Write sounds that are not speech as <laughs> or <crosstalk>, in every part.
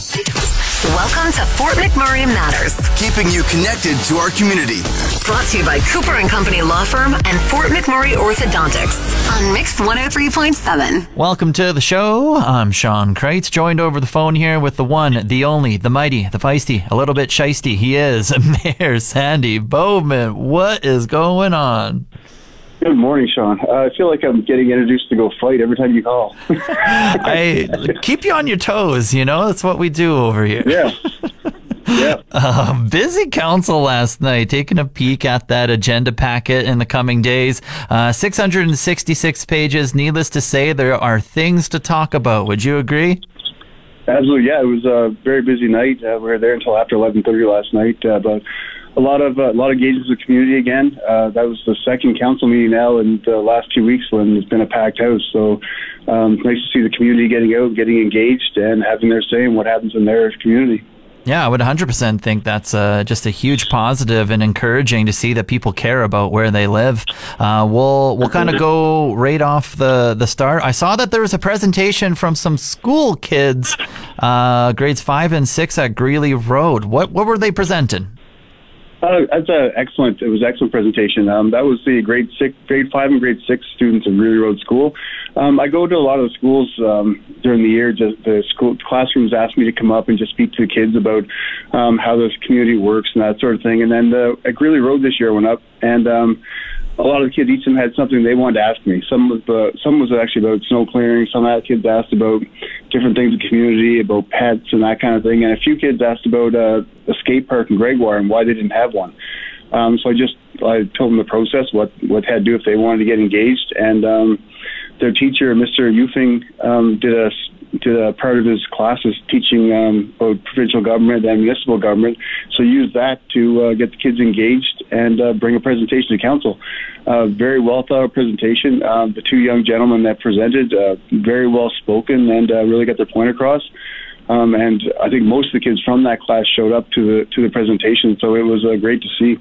Welcome to Fort McMurray Matters, keeping you connected to our community. brought to you by Cooper and Company Law Firm and Fort McMurray Orthodontics on Mix 103.7. Welcome to the show. I'm Sean Kreitz, joined over the phone here with the one, the only, the mighty, the feisty, a little bit shisty. He is <laughs> Mayor Sandy Bowman. What is going on? Good morning, Sean. Uh, I feel like I'm getting introduced to go fight every time you call. <laughs> <laughs> I keep you on your toes, you know? That's what we do over here. yeah. <laughs> Yeah. Uh, busy council last night, taking a peek at that agenda packet in the coming days. Uh, 666 pages. Needless to say, there are things to talk about. Would you agree? Absolutely. Yeah, it was a very busy night. Uh, we were there until after 11:30 last night. Uh, but a lot of uh, a lot of engagements with the community again. Uh, that was the second council meeting now in the last two weeks when it's been a packed house. So um, nice to see the community getting out, getting engaged, and having their say in what happens in their community. Yeah, I would 100% think that's uh, just a huge positive and encouraging to see that people care about where they live. Uh, we'll we'll kind of go right off the, the start. I saw that there was a presentation from some school kids, uh, grades five and six at Greeley Road. What what were they presenting? Uh, that's a excellent. It was an excellent presentation. Um, that was the grade six, grade five, and grade six students in Greeley Road School. Um, I go to a lot of schools um, during the year. Just the school classrooms ask me to come up and just speak to the kids about um, how this community works and that sort of thing. And then the, at Greeley Road this year I went up and. Um, a lot of the kids, each of them had something they wanted to ask me. Some was uh, some was actually about snow clearing. Some of the kids asked about different things in the community, about pets and that kind of thing. And a few kids asked about uh, a skate park in Gregoire and why they didn't have one. Um, so I just I told them the process, what what had to do if they wanted to get engaged, and um, their teacher, Mr. Eufing, um, did a did a part of his classes teaching um, provincial government and municipal government. So use that to uh, get the kids engaged and uh, bring a presentation to council. Uh, very well thought out presentation. Um, the two young gentlemen that presented, uh, very well spoken and uh, really got their point across. Um, and I think most of the kids from that class showed up to the to the presentation, so it was uh, great to see.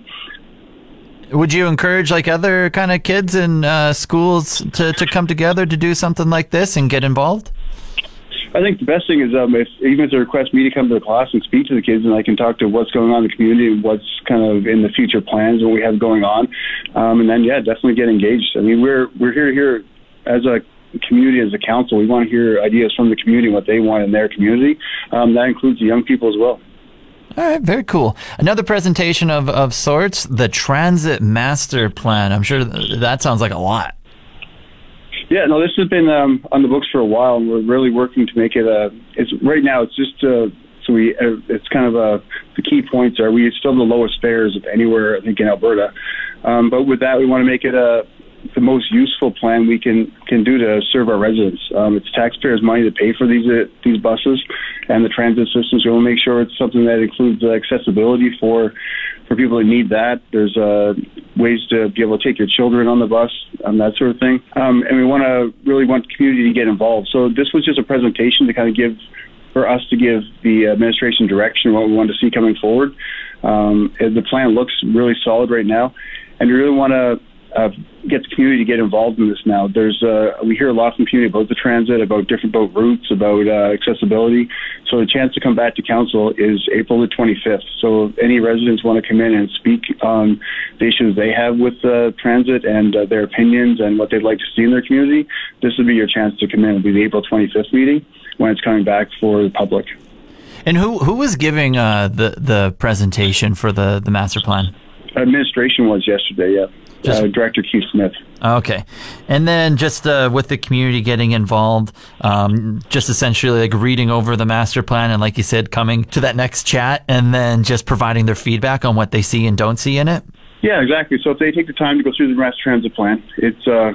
Would you encourage like other kind of kids in uh, schools to, to come together to do something like this and get involved? I think the best thing is um, if even if they request me to come to the class and speak to the kids, and I can talk to what's going on in the community and what's kind of in the future plans what we have going on, um, and then yeah, definitely get engaged. I mean, we're we're here here as a community as a council. We want to hear ideas from the community what they want in their community. Um, that includes the young people as well. All right, very cool. Another presentation of, of sorts, the Transit Master Plan. I'm sure that sounds like a lot. Yeah, no, this has been um, on the books for a while, and we're really working to make it a. It's right now. It's just uh, so we. Uh, it's kind of a. The key points are we still have the lowest fares of anywhere I think in Alberta, um, but with that we want to make it a the most useful plan we can can do to serve our residents. Um, it's taxpayers' money to pay for these uh, these buses and the transit systems. We want to make sure it's something that includes uh, accessibility for for people that need that. There's uh, ways to be able to take your children on the bus, um, that sort of thing. Um, and we want to really want the community to get involved. So this was just a presentation to kind of give for us to give the administration direction what we want to see coming forward. Um, the plan looks really solid right now, and we really want to uh, get the community to get involved in this now. There's uh, we hear a lot from community about the transit, about different boat routes, about uh, accessibility. So the chance to come back to council is April the 25th. So if any residents want to come in and speak on the issues they have with uh, transit and uh, their opinions and what they'd like to see in their community, this would be your chance to come in. It'll be the April 25th meeting when it's coming back for the public. And who who was giving uh, the the presentation for the the master plan? Administration was yesterday. Yeah. Just- uh, Director Keith Smith. Okay, and then just uh, with the community getting involved, um, just essentially like reading over the master plan, and like you said, coming to that next chat, and then just providing their feedback on what they see and don't see in it. Yeah, exactly. So if they take the time to go through the master transit plan, it's uh,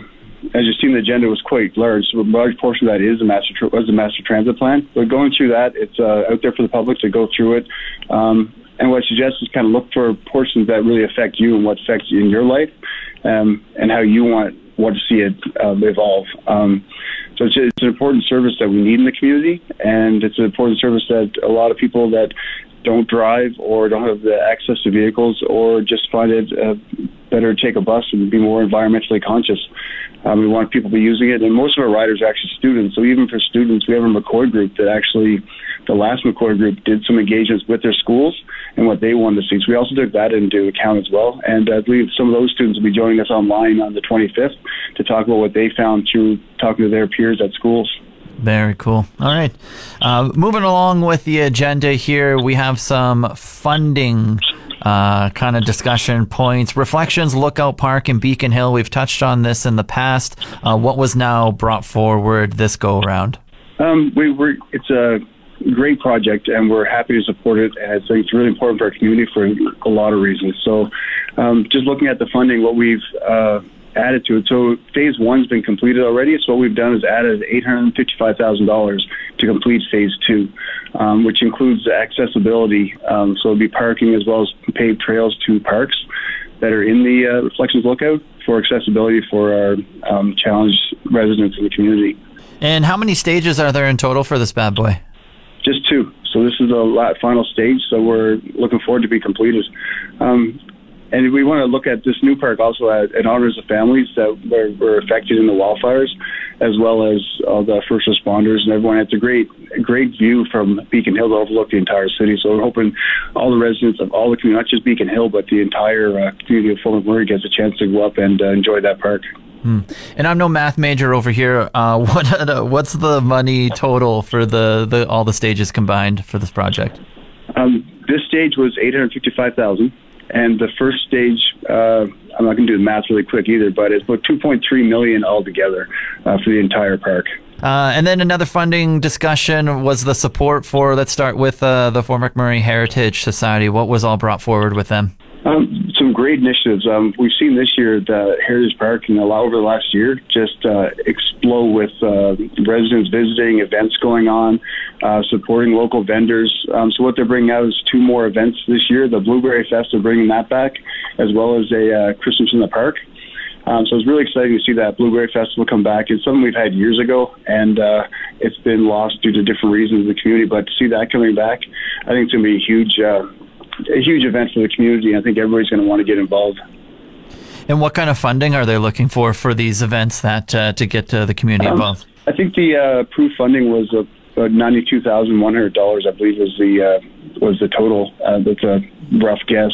as you've seen, the agenda was quite large. So a large portion of that is the master tr- was the master transit plan. But going through that, it's uh, out there for the public to go through it. Um, and what I suggest is kind of look for portions that really affect you and what affects you in your life, um, and how you want want to see it uh, evolve. Um, so it's, it's an important service that we need in the community, and it's an important service that a lot of people that don't drive or don't have the access to vehicles or just find it uh, better to take a bus and be more environmentally conscious. Um, we want people to be using it, and most of our riders are actually students. So even for students, we have a McCoy group that actually, the last McCoy group did some engagements with their schools and what they wanted to see. So we also took that into account as well. And I believe some of those students will be joining us online on the 25th to talk about what they found through talking to their peers at schools. Very cool. All right. Uh, moving along with the agenda here, we have some funding uh, kind of discussion points. Reflections, Lookout Park and Beacon Hill. We've touched on this in the past. Uh, what was now brought forward this go around? Um, we were, it's a great project and we're happy to support it. And I think it's really important for our community for a lot of reasons. So, um, just looking at the funding, what we've uh, added to it. So phase one's been completed already. So what we've done is added $855,000 to complete phase two, um, which includes accessibility. Um, so it'll be parking as well as paved trails to parks that are in the uh, Reflections Lookout for accessibility for our um, challenged residents in the community. And how many stages are there in total for this bad boy? Just two. So this is the final stage. So we're looking forward to be completed. Um, and we want to look at this new park also at, in honors of families that were, were affected in the wildfires, as well as all the first responders and everyone. It's a great, great view from Beacon Hill to overlook the entire city. So we're hoping all the residents of all the community, not just Beacon Hill, but the entire uh, community of Fort McMurray gets a chance to go up and uh, enjoy that park. Hmm. And I'm no math major over here. Uh, <laughs> what uh, what's the money total for the, the all the stages combined for this project? Um, this stage was eight hundred fifty-five thousand. And the first stage, uh, I'm not going to do the math really quick either, but it's about 2.3 million altogether uh, for the entire park. Uh, and then another funding discussion was the support for. Let's start with uh, the Fort McMurray Heritage Society. What was all brought forward with them? Um, great initiatives. Um, we've seen this year the Heritage Park and allow over the last year just uh, explode with uh, residents visiting, events going on, uh, supporting local vendors. Um, so what they're bringing out is two more events this year. The Blueberry Fest, they're bringing that back, as well as a uh, Christmas in the Park. Um, so it's really exciting to see that Blueberry Festival come back. It's something we've had years ago, and uh, it's been lost due to different reasons in the community. But to see that coming back, I think it's going to be a huge uh, a huge event for the community. I think everybody's going to want to get involved. And what kind of funding are they looking for for these events that uh, to get uh, the community um, involved? I think the uh, approved funding was uh, ninety-two thousand one hundred dollars. I believe was the uh, was the total. Uh, that's a rough guess.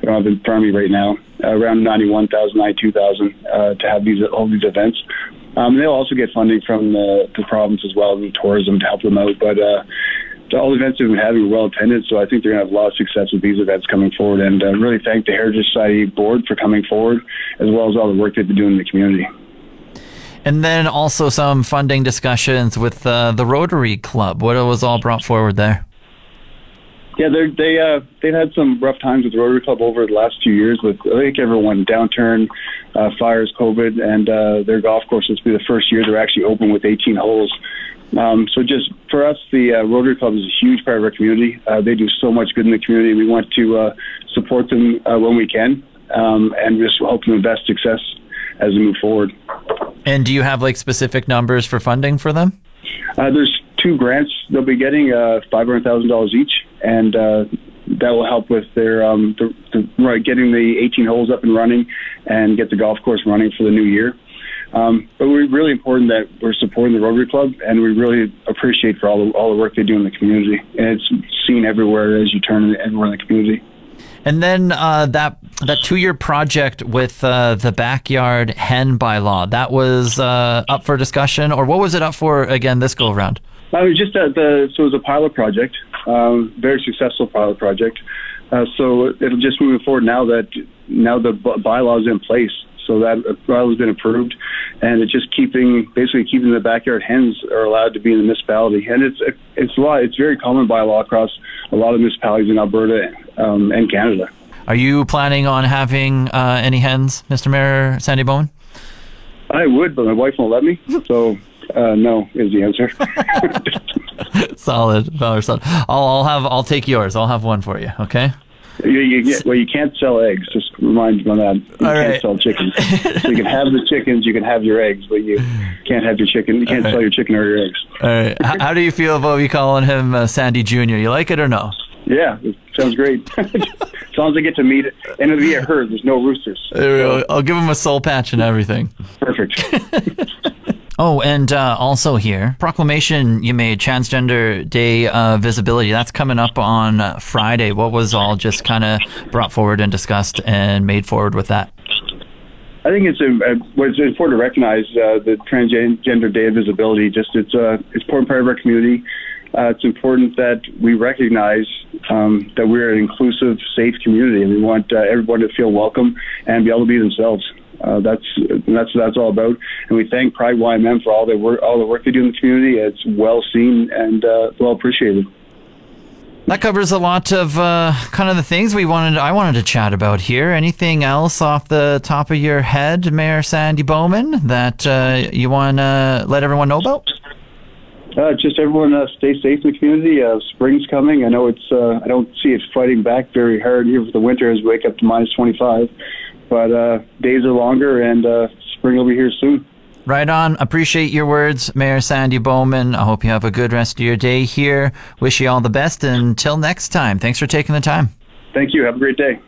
I don't have it in front of me right now. around ninety-one thousand, ninety-two thousand uh, to have these all these events. Um, they'll also get funding from the, the province as well, and tourism to help them out. But uh, all the events we've been having were well attended, so I think they're going to have a lot of success with these events coming forward. And uh, really thank the Heritage Society board for coming forward, as well as all the work they've been doing in the community. And then also some funding discussions with uh, the Rotary Club. What was all brought forward there? Yeah, they're, they uh, they've had some rough times with the Rotary Club over the last few years with I think everyone downturn, uh, fires, COVID, and uh, their golf course. This will be the first year they're actually open with 18 holes. Um, so just for us, the uh, Rotary Club is a huge part of our community. Uh, they do so much good in the community. We want to uh, support them uh, when we can, um, and just hope them the best success as we move forward. And do you have like specific numbers for funding for them? Uh, there's two grants they'll be getting, uh, five hundred thousand dollars each, and that will help with their um, the, the, right, getting the 18 holes up and running, and get the golf course running for the new year. Um, but we're really important that we're supporting the Rotary Club, and we really appreciate for all the all the work they do in the community. And it's seen everywhere as you turn everywhere in the community. And then uh, that that two year project with uh, the backyard hen bylaw that was uh, up for discussion, or what was it up for again this go around? It was just the so it was a pilot project, um, very successful pilot project. Uh, so it'll just moving forward now that now the bylaw is in place so that bylaw has been approved, and it's just keeping basically keeping the backyard hens are allowed to be in the municipality, and it's it's a lot. It's very common by law across a lot of municipalities in Alberta um, and Canada. Are you planning on having uh, any hens, Mr. Mayor Sandy Bowman? I would, but my wife won't let me. So uh, no is the answer. <laughs> solid, solid. I'll, I'll have. I'll take yours. I'll have one for you. Okay. You, you get, well, you can't sell eggs. Just remind on that. You All can't right. sell chickens. <laughs> so you can have the chickens, you can have your eggs, but you can't have your chicken. You can't Okay. sell your chicken or your eggs. All right. How do you feel about me calling him uh, Sandy Junior? You like it or no? Yeah, it sounds great. <laughs> as long as I get to meet it, and it'll be a herd. There's no roosters. I'll give him a soul patch and everything. Perfect. <laughs> Oh, and uh, also here, proclamation you made, Transgender Day uh, Visibility. That's coming up on uh, Friday. What was all just kind of brought forward and discussed and made forward with that? I think it's, uh, it's important to recognize uh, the Transgender Day of Visibility. Just it's a uh, it's important part of our community. Uh, it's important that we recognize um, that we're an inclusive, safe community, and we want uh, everyone to feel welcome and be able to be themselves. Uh, that's that's that's all about. And we thank Pride YMM for all their work, all the work they do in the community. It's well seen and uh, well appreciated. That covers a lot of uh, kind of the things we wanted. I wanted to chat about here. Anything else off the top of your head, Mayor Sandy Bowman, that uh, you want to let everyone know about? Uh, just everyone uh, stay safe in the community. Uh, spring's coming. I know it's. Uh, I don't see it fighting back very hard here for the winter as we wake up to minus 25 but uh, days are longer and uh, spring will be here soon. Right on. Appreciate your words, Mayor Sandy Bowman. I hope you have a good rest of your day here. Wish you all the best. Until next time, thanks for taking the time. Thank you. Have a great day.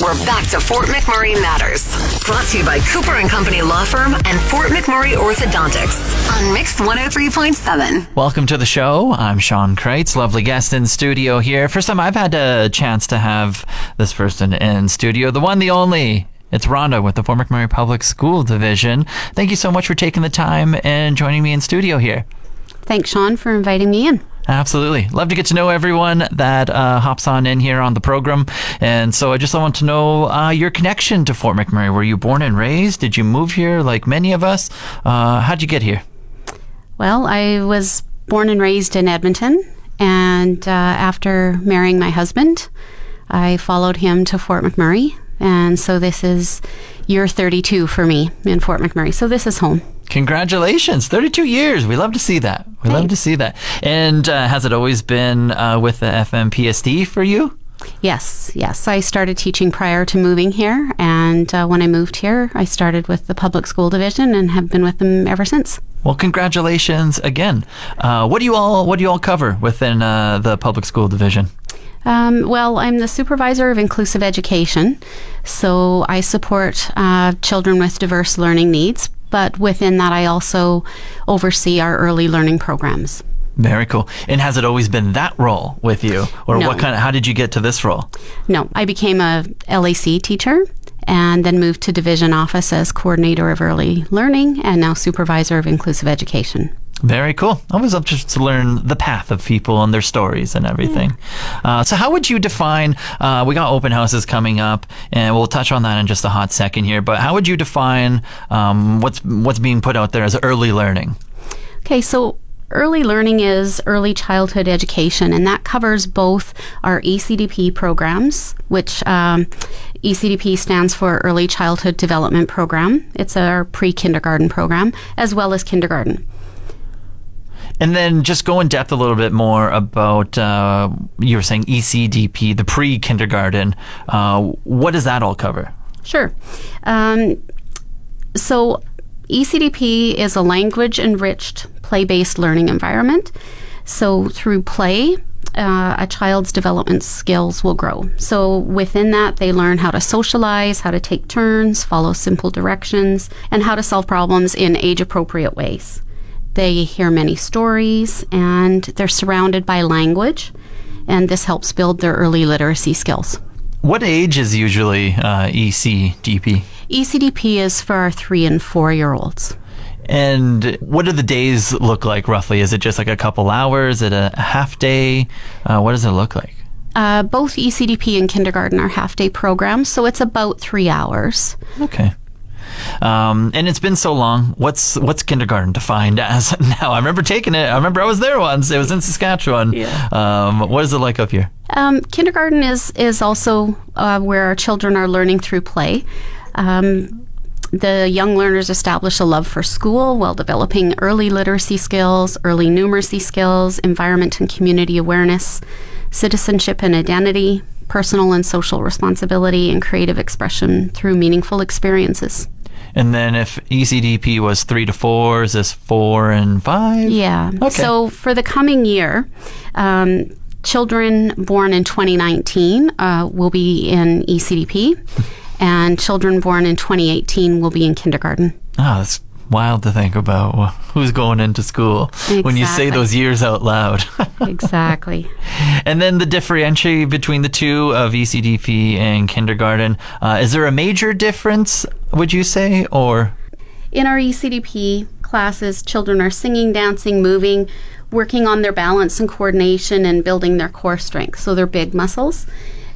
We're back to Fort McMurray Matters. Brought to you by Cooper and Company Law Firm and Fort McMurray Orthodontics on Mix 103.7. Welcome to the show. I'm Sean Kreitz, lovely guest in studio here. First time I've had a chance to have this person in studio, the one, the only. It's Rhonda with the Fort McMurray Public School Division. Thank you so much for taking the time and joining me in studio here. Thanks, Sean, for inviting me in. Absolutely. Love to get to know everyone that uh, hops on in here on the program. And so I just want to know uh, your connection to Fort McMurray. Were you born and raised? Did you move here like many of us? Uh, how'd you get here? Well, I was born and raised in Edmonton. And uh, after marrying my husband, I followed him to Fort McMurray. And so this is year 32 for me in Fort McMurray. So this is home. Congratulations, 32 years. We love to see that. We Thanks. love to see that. And uh, has it always been uh, with the FMPSD for you? Yes, yes. I started teaching prior to moving here, and uh, when I moved here, I started with the public school division and have been with them ever since. Well, congratulations again. Uh, what do you all What do you all cover within uh, the public school division? Um, well, I'm the supervisor of inclusive education, so I support uh, children with diverse learning needs, but within that, I also oversee our early learning programs. Very cool. And has it always been that role with you, or no. what kind of? How did you get to this role? No, I became a LAC teacher, and then moved to division office as coordinator of early learning, and now supervisor of inclusive education. Very cool. I always just to learn the path of people and their stories and everything. Uh, so, how would you define? Uh, we got open houses coming up, and we'll touch on that in just a hot second here. But how would you define um, what's what's being put out there as early learning? Okay, so early learning is early childhood education, and that covers both our ECDP programs, which um, ECDP stands for Early Childhood Development Program. It's our pre kindergarten program, as well as kindergarten. And then just go in depth a little bit more about uh, you were saying ECDP, the pre kindergarten. Uh, what does that all cover? Sure. Um, so ECDP is a language enriched play based learning environment. So through play, uh, a child's development skills will grow. So within that, they learn how to socialize, how to take turns, follow simple directions, and how to solve problems in age appropriate ways. They hear many stories and they're surrounded by language, and this helps build their early literacy skills. What age is usually uh, ECDP? ECDP is for our three and four year olds. And what do the days look like roughly? Is it just like a couple hours? Is it a half day? Uh, what does it look like? Uh, both ECDP and kindergarten are half day programs, so it's about three hours. Okay. Um, and it's been so long. What's what's kindergarten defined <laughs> as now? I remember taking it. I remember I was there once. It was in Saskatchewan. Yeah. Um, what is it like up here? Um, kindergarten is is also uh, where our children are learning through play. Um, the young learners establish a love for school while developing early literacy skills, early numeracy skills, environment and community awareness, citizenship and identity, personal and social responsibility, and creative expression through meaningful experiences. And then if ECDP was three to four, is this four and five? Yeah. Okay. So for the coming year, um, children born in 2019 uh, will be in ECDP, <laughs> and children born in 2018 will be in kindergarten. Oh, that's wild to think about <laughs> who's going into school when you say those years out loud. <laughs> Exactly. and then the differentiate between the two of ECDP and kindergarten. Uh, is there a major difference, would you say? Or, In our ECDP classes, children are singing, dancing, moving, working on their balance and coordination and building their core strength. So they're big muscles.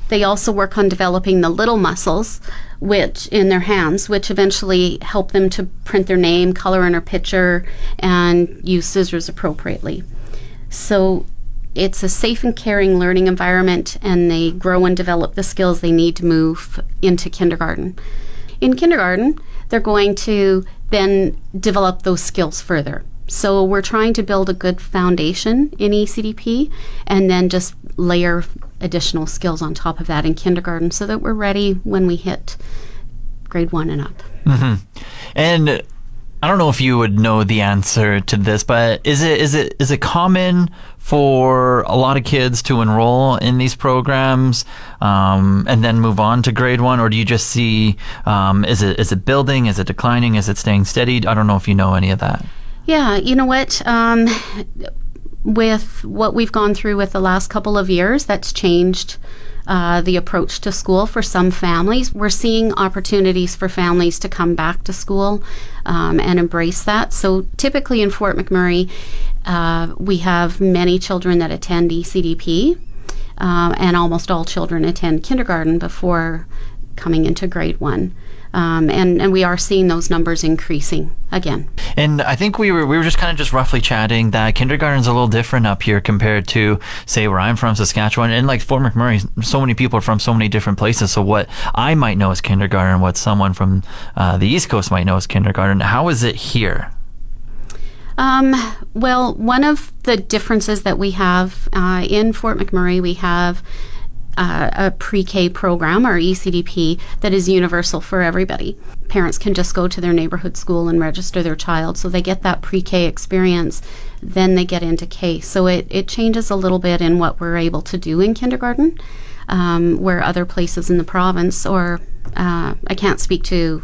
They also work on developing the little muscles, which in their hands, which eventually help them to print their name, color in a picture, and use scissors appropriately. So it's a safe and caring learning environment, and they grow and develop the skills they need to move into kindergarten. In kindergarten, they're going to then develop those skills further. So we're trying to build a good foundation in ECDP and then just layer additional skills on top of that in kindergarten so that we're ready when we hit grade one and up. and I don't know if you would know the answer to this, but is it is it is it common for a lot of kids to enroll in these programs um, and then move on to grade one, or do you just see um, is it is it building, is it declining, is it staying steady? I don't know if you know any of that. Yeah, you know what? Um, with what we've gone through with the last couple of years, that's changed uh, the approach to school for some families. We're seeing opportunities for families to come back to school um, and embrace that. So typically in Fort McMurray, uh, we have many children that attend ECDP, uh, and almost all children attend kindergarten before coming into grade one. Um, and, and we are seeing those numbers increasing again. And I think we were we were just kind of just roughly chatting that kindergarten's a little different up here compared to say where I'm from, Saskatchewan, and like Fort McMurray. So many people are from so many different places. So what I might know as kindergarten, what someone from uh, the East Coast might know as kindergarten. How is it here? Um, well, one of the differences that we have uh, in Fort McMurray, we have uh, a pre K program, or ECDP, that is universal for everybody. Parents can just go to their neighborhood school and register their child, so they get that pre K experience, then they get into K. So it, it changes a little bit in what we're able to do in kindergarten, um, where other places in the province, or uh, I can't speak to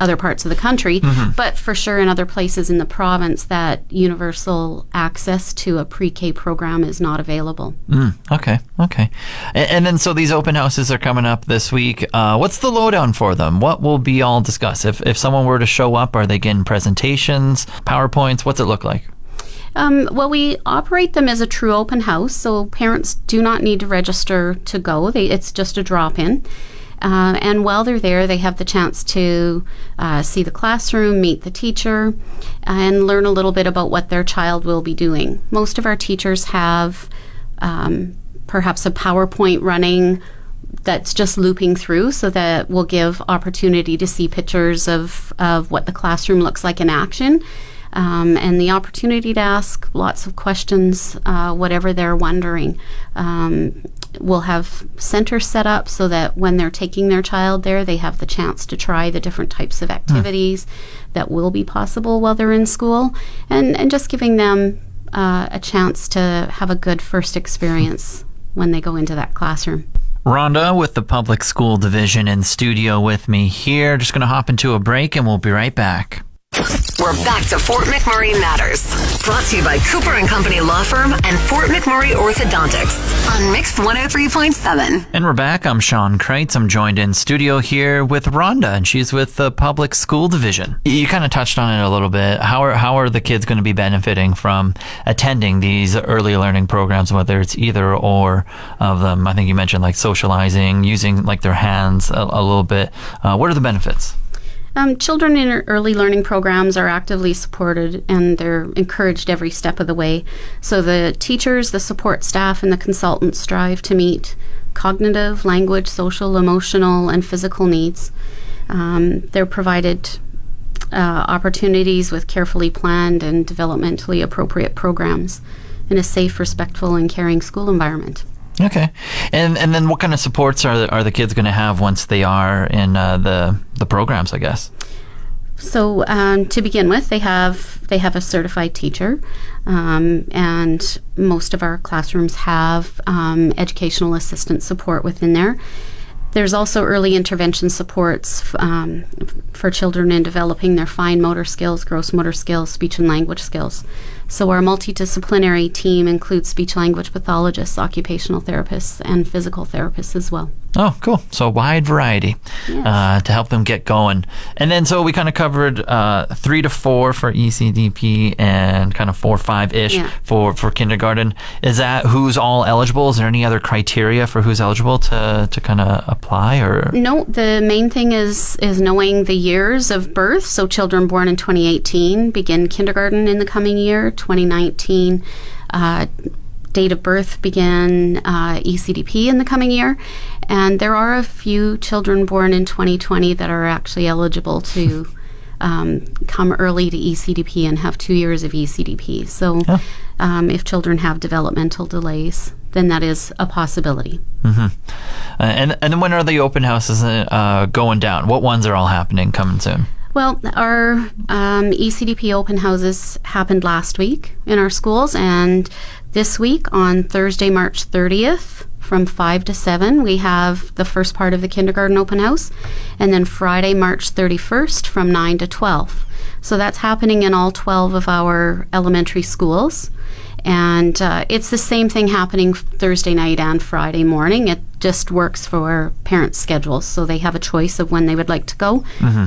other parts of the country, but for sure in other places in the province, that universal access to a pre K program is not available. Mm, okay, okay. And, and then so these open houses are coming up this week. Uh, what's the lowdown for them? What will be all discussed? If if someone were to show up, are they getting presentations, powerpoints? What's it look like? Um, well, we operate them as a true open house, so parents do not need to register to go. They, it's just a drop in. Uh, and while they're there, they have the chance to uh, see the classroom, meet the teacher, and learn a little bit about what their child will be doing. Most of our teachers have um, perhaps a PowerPoint running that's just looping through so that will give opportunity to see pictures of, of what the classroom looks like in action um, and the opportunity to ask lots of questions, uh, whatever they're wondering. Um, we'll have centers set up so that when they're taking their child there, they have the chance to try the different types of activities that will be possible while they're in school, and, and just giving them uh, a chance to have a good first experience when they go into that classroom. Rhonda with the Public School Division in studio with me here. Just going to hop into a break and we'll be right back. We're back to Fort McMurray Matters. Brought to you by Cooper and Company Law Firm and Fort McMurray Orthodontics on Mix 103.7. And we're back. I'm Sean Kreitz. I'm joined in studio here with Rhonda, and she's with the Public School Division. You kind of touched on it a little bit. How are how are the kids going to be benefiting from attending these early learning programs, whether it's either or of them? I think you mentioned like socializing, using like their hands a, a little bit. Uh, what are the benefits? Um, children in early learning programs are actively supported and they're encouraged every step of the way. So the teachers, the support staff, and the consultants strive to meet cognitive, language, social, emotional, and physical needs. Um, they're provided uh, opportunities with carefully planned and developmentally appropriate programs in a safe, respectful, and caring school environment. Okay, and and then what kind of supports are the, are the kids going to have once they are in uh, the the programs? I guess. So um, to begin with, they have they have a certified teacher, um, and most of our classrooms have um, educational assistant support within there. There's also early intervention supports um, for children in developing their fine motor skills, gross motor skills, speech and language skills. So our multidisciplinary team includes speech language pathologists, occupational therapists, and physical therapists as well. Oh, cool. So a wide variety Yes. uh, to help them get going. And then, so we kind of covered uh, three to four for ECDP and kind of four, five ish Yeah. for, for kindergarten. Is that who's all eligible? Is there any other criteria for who's eligible to, to kind of apply or? No, the main thing is is knowing the years of birth. So children born in 2018 begin kindergarten in the coming year. 2019 uh, date of birth begin uh, ECDP in the coming year, and there are a few children born in 2020 that are actually eligible to. <laughs> Um, come early to ECDP and have two years of ECDP. So, um, if children have developmental delays, then that is a possibility. Uh, and, and then when are the open houses uh, going down? What ones are all happening coming soon? Well, our um, ECDP open houses happened last week in our schools, and this week on Thursday, March 30th, from 5 to 7, we have the first part of the kindergarten open house, and then Friday, March 31st, from 9 to 12. So that's happening in all 12 of our elementary schools. And uh, it's the same thing happening Thursday night and Friday morning. It just works for parents' schedules. So they have a choice of when they would like to go.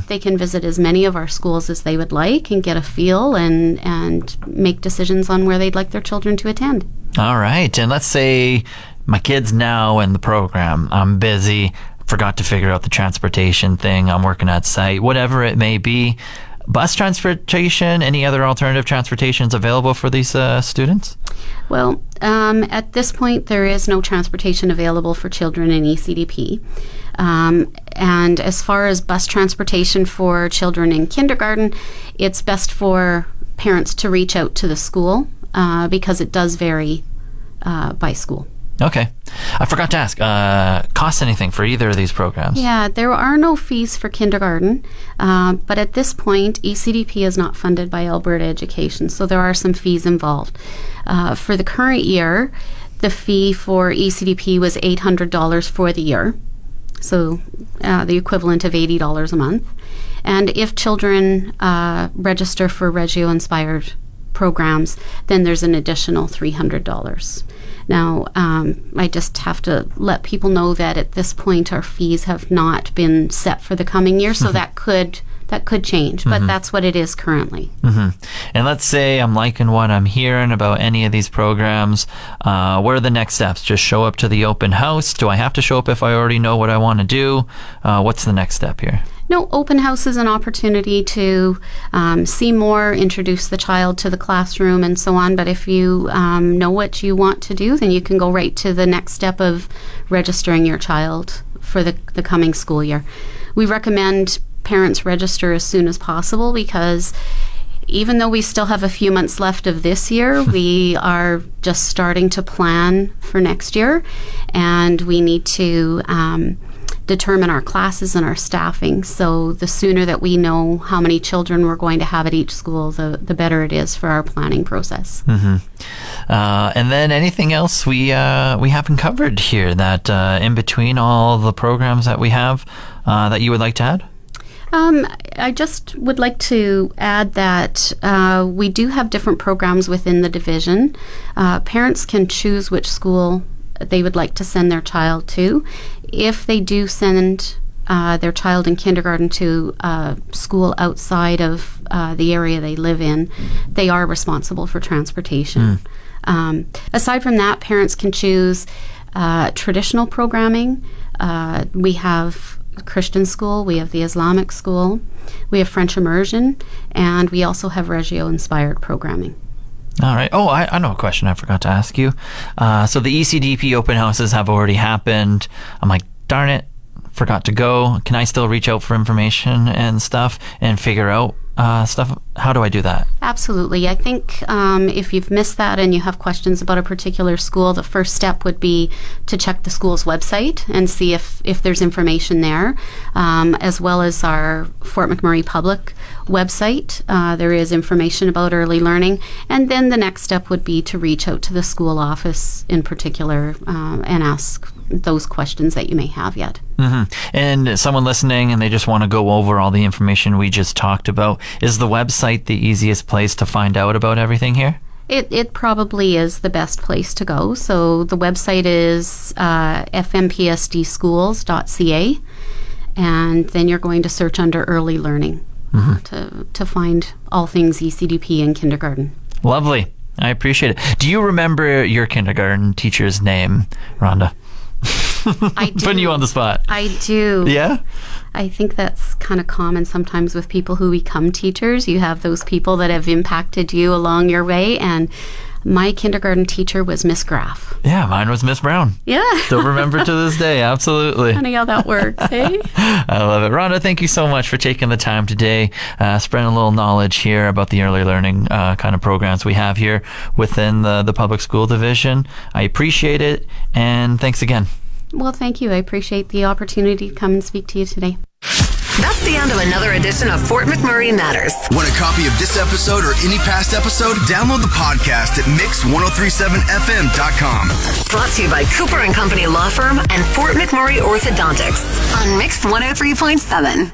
They can visit as many of our schools as they would like and get a feel and, and make decisions on where they'd like their children to attend. All right. And let's say my kid's now in the program. I'm busy, forgot to figure out the transportation thing. I'm working at site, whatever it may be. Bus transportation, any other alternative transportations available for these uh, students? Well, um, at this point, there is no transportation available for children in ECDP. Um, and as far as bus transportation for children in kindergarten, it's best for parents to reach out to the school uh, because it does vary uh, by school. Okay. I forgot to ask, uh, cost anything for either of these programs? Yeah, there are no fees for kindergarten, uh, but at this point, ECDP is not funded by Alberta Education, so there are some fees involved. Uh, for the current year, the fee for ECDP was $800 for the year, so uh, the equivalent of $80 a month. And if children uh, register for Reggio inspired programs, then there's an additional $300. Now, um, I just have to let people know that at this point our fees have not been set for the coming year, so <laughs> that could that could change, but that's what it is currently. And let's say I'm liking what I'm hearing about any of these programs. Uh, what are the next steps? Just show up to the open house? Do I have to show up if I already know what I want to do? Uh, what's the next step here? No, open house is an opportunity to um, see more, introduce the child to the classroom, and so on. But if you um, know what you want to do, then you can go right to the next step of registering your child for the, the coming school year. We recommend parents register as soon as possible because even though we still have a few months left of this year, <laughs> we are just starting to plan for next year, and we need to um, determine our classes and our staffing. So the sooner that we know how many children we're going to have at each school, the, the better it is for our planning process. Uh, and then anything else we uh, we haven't covered here that uh, in between all the programs that we have uh, that you would like to add? Um, I just would like to add that uh, we do have different programs within the division. Uh, parents can choose which school they would like to send their child to. If they do send uh, their child in kindergarten to a school outside of uh, the area they live in, they are responsible for transportation. Um, aside from that, parents can choose uh, traditional programming. Uh, we have Christian school, we have the Islamic school, we have French immersion, and we also have Reggio inspired programming. All right. Oh, I, I know a question I forgot to ask you. Uh, so the ECDP open houses have already happened. I'm like, darn it, forgot to go. Can I still reach out for information and stuff and figure out uh, stuff? How do I do that? Absolutely. I think um, if you've missed that and you have questions about a particular school, the first step would be to check the school's website and see if, if there's information there, um, as well as our Fort McMurray Public website. Uh, there is information about early learning. And then the next step would be to reach out to the school office in particular uh, and ask those questions that you may have yet. hmm And someone listening and they just want to go over all the information we just talked about, is the website the easiest place to find out about everything here? It, it probably is the best place to go. So the website is uh, fmpsdschools.ca, and then you're going to search under early learning uh, to, to find all things ECDP in kindergarten. Lovely. I appreciate it. Do you remember your kindergarten teacher's name, Rhonda? <laughs> I do. Putting you on the spot. I do. Yeah? I think that's kind of common sometimes with people who become teachers. You have those people that have impacted you along your way, and my kindergarten teacher was Miss Graff. Yeah, mine was Miss Brown. Yeah. Still remember to this day. <laughs> Absolutely. Funny how that works, hey? <laughs> I love it. Rhonda, thank you so much for taking the time today, uh, spreading a little knowledge here about the early learning uh, kind of programs we have here within the, the public school division. I appreciate it, and thanks again. Well, thank you. I appreciate the opportunity to come and speak to you today. That's the end of another edition of Fort McMurray Matters. Want a copy of this episode or any past episode? Download the podcast at mix1037fm.com. Brought to you by Cooper and Company Law Firm and Fort McMurray Orthodontics on Mix 103.7.